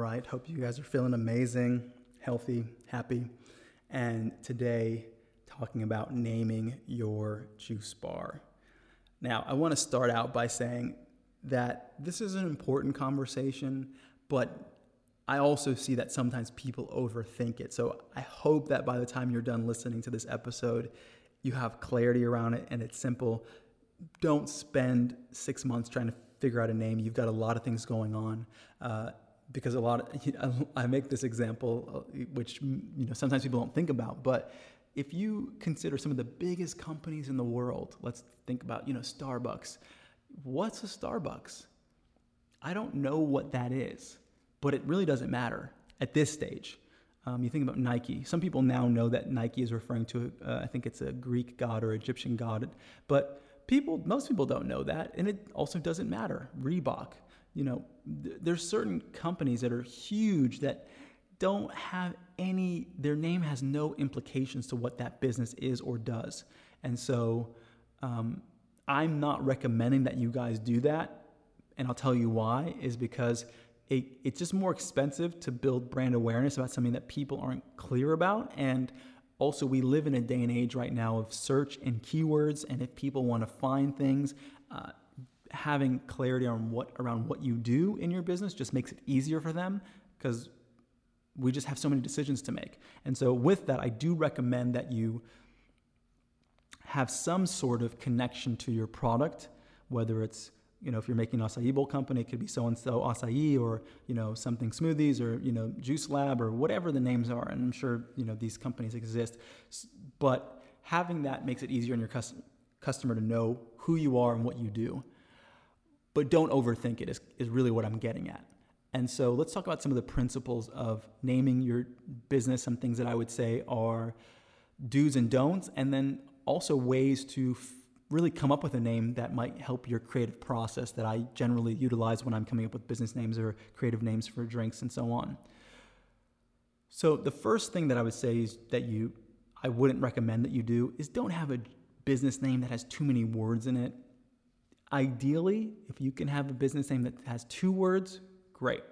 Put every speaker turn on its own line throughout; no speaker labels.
Right, hope you guys are feeling amazing, healthy, happy. And today, talking about naming your juice bar. Now, I want to start out by saying that this is an important conversation, but I also see that sometimes people overthink it. So I hope that by the time you're done listening to this episode, you have clarity around it and it's simple. Don't spend six months trying to figure out a name. You've got a lot of things going on. Uh, because a lot of, I make this example, uh, which you know sometimes people don't think about, but if you consider some of the biggest companies in the world, let's think about you know Starbucks. What's a Starbucks? I don't know what that is, but it really doesn't matter at this stage. Um, you think about Nike. Some people now know that Nike is referring to, uh, I think it's a Greek god or Egyptian god, but people, most people don't know that, and it also doesn't matter. Reebok you know, th- there's certain companies that are huge that don't have any, their name has no implications to what that business is or does. And so um, I'm not recommending that you guys do that. And I'll tell you why, is because it, it's just more expensive to build brand awareness about something that people aren't clear about. And also, we live in a day and age right now of search and keywords. And if people want to find things, uh, having clarity on what around what you do in your business just makes it easier for them because we just have so many decisions to make. And so with that, I do recommend that you have some sort of connection to your product, whether it's you know, if you're making an acai bowl company, it could be so and so acai or, you know, something smoothies or, you know, juice lab or whatever the names are. And I'm sure, you know, these companies exist. But having that makes it easier on your customer to know who you are and what you do but don't overthink it is, is really what I'm getting at. And so let's talk about some of the principles of naming your business, some things that I would say are do's and don'ts, and then also ways to really come up with a name that might help your creative process that I generally utilize when I'm coming up with business names or creative names for drinks and so on. So the first thing that I would say is that you I wouldn't recommend that you do is don't have a business name that has too many words in it Ideally, if you can have a business name that has two words, great.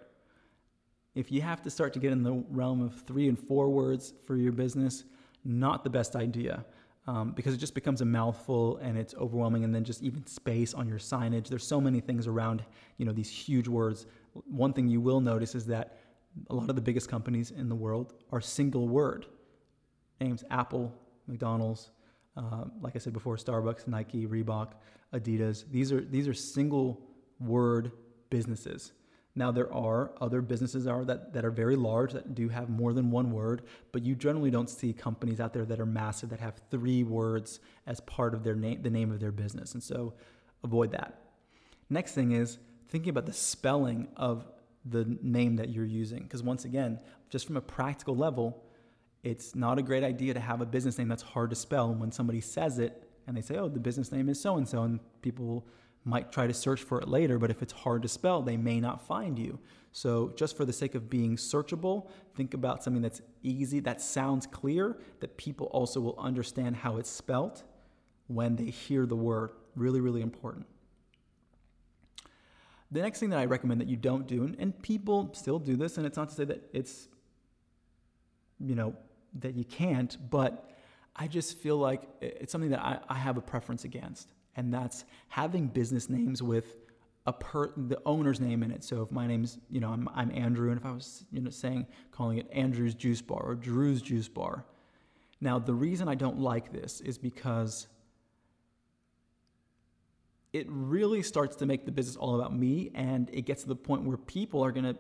If you have to start to get in the realm of three and four words for your business, not the best idea um, because it just becomes a mouthful and it's overwhelming. And then just even space on your signage. There's so many things around you know these huge words. One thing you will notice is that a lot of the biggest companies in the world are single word names: Apple, McDonald's, uh, like I said before, Starbucks, Nike, Reebok, Adidas. These are these are single word businesses. Now there are other businesses are that, that are very large that do have more than one word, but you generally don't see companies out there that are massive that have three words as part of their name the name of their business. And so avoid that. Next thing is thinking about the spelling of the name that you're using. Because once again, just from a practical level, it's not a great idea to have a business name that's hard to spell. And when somebody says it and they say, oh, the business name is so and so, and people might try to search for it later, but if it's hard to spell, they may not find you. So, just for the sake of being searchable, think about something that's easy, that sounds clear, that people also will understand how it's spelt when they hear the word. Really, really important. The next thing that I recommend that you don't do, and people still do this, and it's not to say that it's, you know, that you can't, but I just feel like it's something that I, I have a preference against, and that's having business names with a per the owner's name in it. So if my name's you know I'm, I'm Andrew, and if I was you know saying calling it Andrew's Juice Bar or Drew's Juice Bar, now the reason I don't like this is because it really starts to make the business all about me, and it gets to the point where people are gonna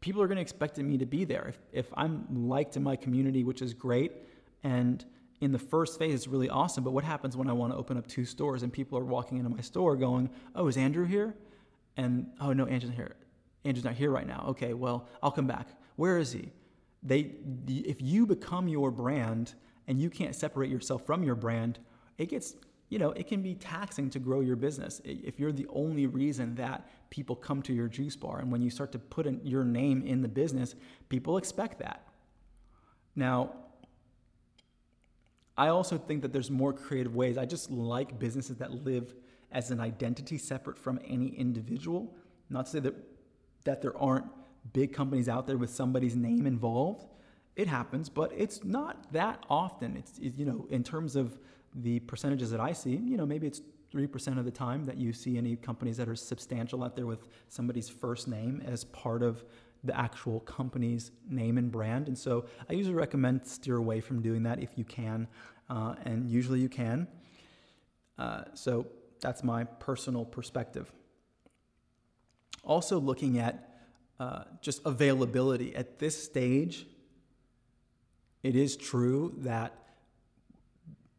people are gonna expect me to be there. If if I'm liked in my community, which is great, and in the first phase, it's really awesome. But what happens when I want to open up two stores and people are walking into my store going, "Oh, is Andrew here?" And oh no, Andrew's here. Andrew's not here right now. Okay, well, I'll come back. Where is he? They, if you become your brand and you can't separate yourself from your brand, it gets, you know, it can be taxing to grow your business. If you're the only reason that people come to your juice bar, and when you start to put in your name in the business, people expect that. Now, I also think that there's more creative ways. I just like businesses that live as an identity separate from any individual. Not to say that that there aren't big companies out there with somebody's name involved. It happens, but it's not that often. It's it, you know, in terms of the percentages that I see, you know, maybe it's 3% of the time that you see any companies that are substantial out there with somebody's first name as part of the actual company's name and brand. And so I usually recommend steer away from doing that if you can, uh, and usually you can. Uh, so that's my personal perspective. Also, looking at uh, just availability. At this stage, it is true that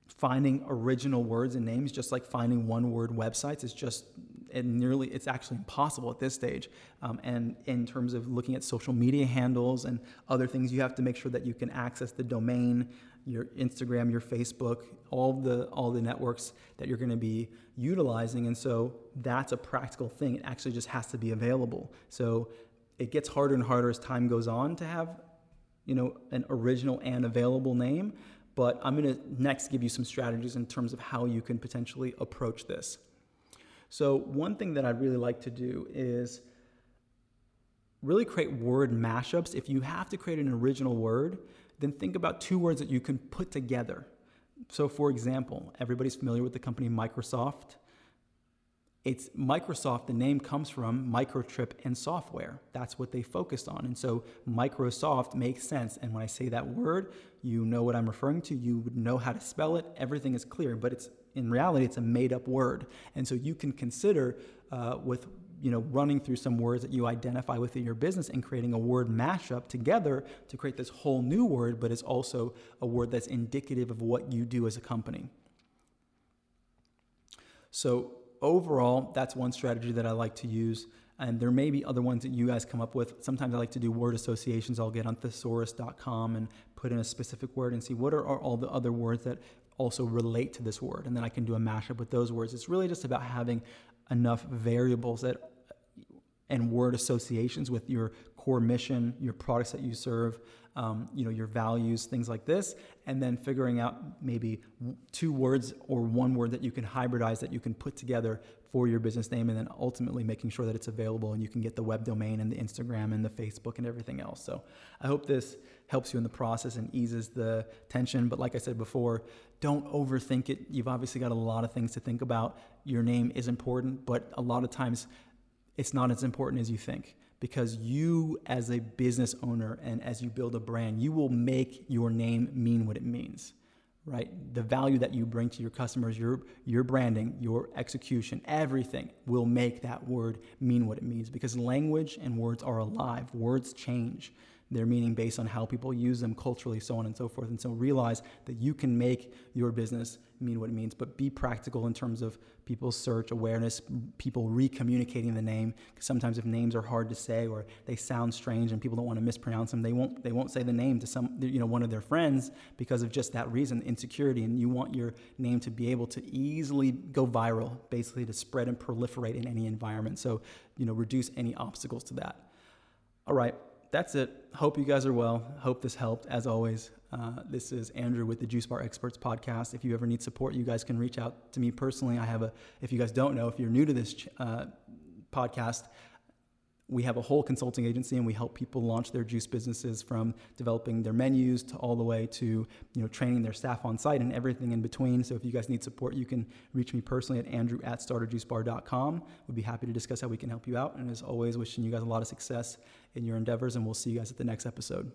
finding original words and names, just like finding one word websites, is just it nearly it's actually impossible at this stage. Um, and in terms of looking at social media handles and other things, you have to make sure that you can access the domain, your Instagram, your Facebook, all the all the networks that you're going to be utilizing. And so that's a practical thing. It actually just has to be available. So it gets harder and harder as time goes on to have, you know, an original and available name. But I'm going to next give you some strategies in terms of how you can potentially approach this. So, one thing that I'd really like to do is really create word mashups. If you have to create an original word, then think about two words that you can put together. So, for example, everybody's familiar with the company Microsoft. It's Microsoft, the name comes from microchip and software. That's what they focused on. And so Microsoft makes sense. And when I say that word, you know what I'm referring to. You would know how to spell it. Everything is clear, but it's in reality, it's a made up word. And so you can consider uh, with you know, running through some words that you identify within your business and creating a word mashup together to create this whole new word, but it's also a word that's indicative of what you do as a company. So, overall, that's one strategy that I like to use. And there may be other ones that you guys come up with. Sometimes I like to do word associations. I'll get on thesaurus.com and put in a specific word and see what are, are all the other words that also relate to this word. And then I can do a mashup with those words. It's really just about having enough variables that and word associations with your core mission, your products that you serve, um, you know, your values, things like this, and then figuring out maybe two words or one word that you can hybridize that you can put together for your business name, and then ultimately making sure that it's available and you can get the web domain and the Instagram and the Facebook and everything else. So I hope this helps you in the process and eases the tension. But like I said before, don't overthink it. You've obviously got a lot of things to think about. Your name is important, but a lot of times it's not as important as you think because you as a business owner and as you build a brand you will make your name mean what it means right? The value that you bring to your customers your your branding your execution everything will make that word mean what it means because language and words are alive. Words change their meaning based on how people use them culturally, so on and so forth. And so realize that you can make your business mean what it means, but be practical in terms of people's search awareness, people recommunicating the name. Because sometimes if names are hard to say or they sound strange and people don't want to mispronounce them, they won't they won't say the name to some you know one of their friends because of just that reason, insecurity. And you want your name to be able to easily go viral, basically to spread and proliferate in any environment. So you know reduce any obstacles to that. All right that's it. Hope you guys are well. Hope this helped. As always, uh, this is Andrew with the Juice Bar Experts podcast. If you ever need support, you guys can reach out to me personally. I have a, if you guys don't know, if you're new to this uh, podcast, we have a whole consulting agency and we help people launch their juice businesses from developing their menus to all the way to you know training their staff on site and everything in between. So if you guys need support you can reach me personally at andrew at starterjuicebar.com we'd be happy to discuss how we can help you out. And as always wishing you guys a lot of success in your endeavors and we'll see you guys at the next episode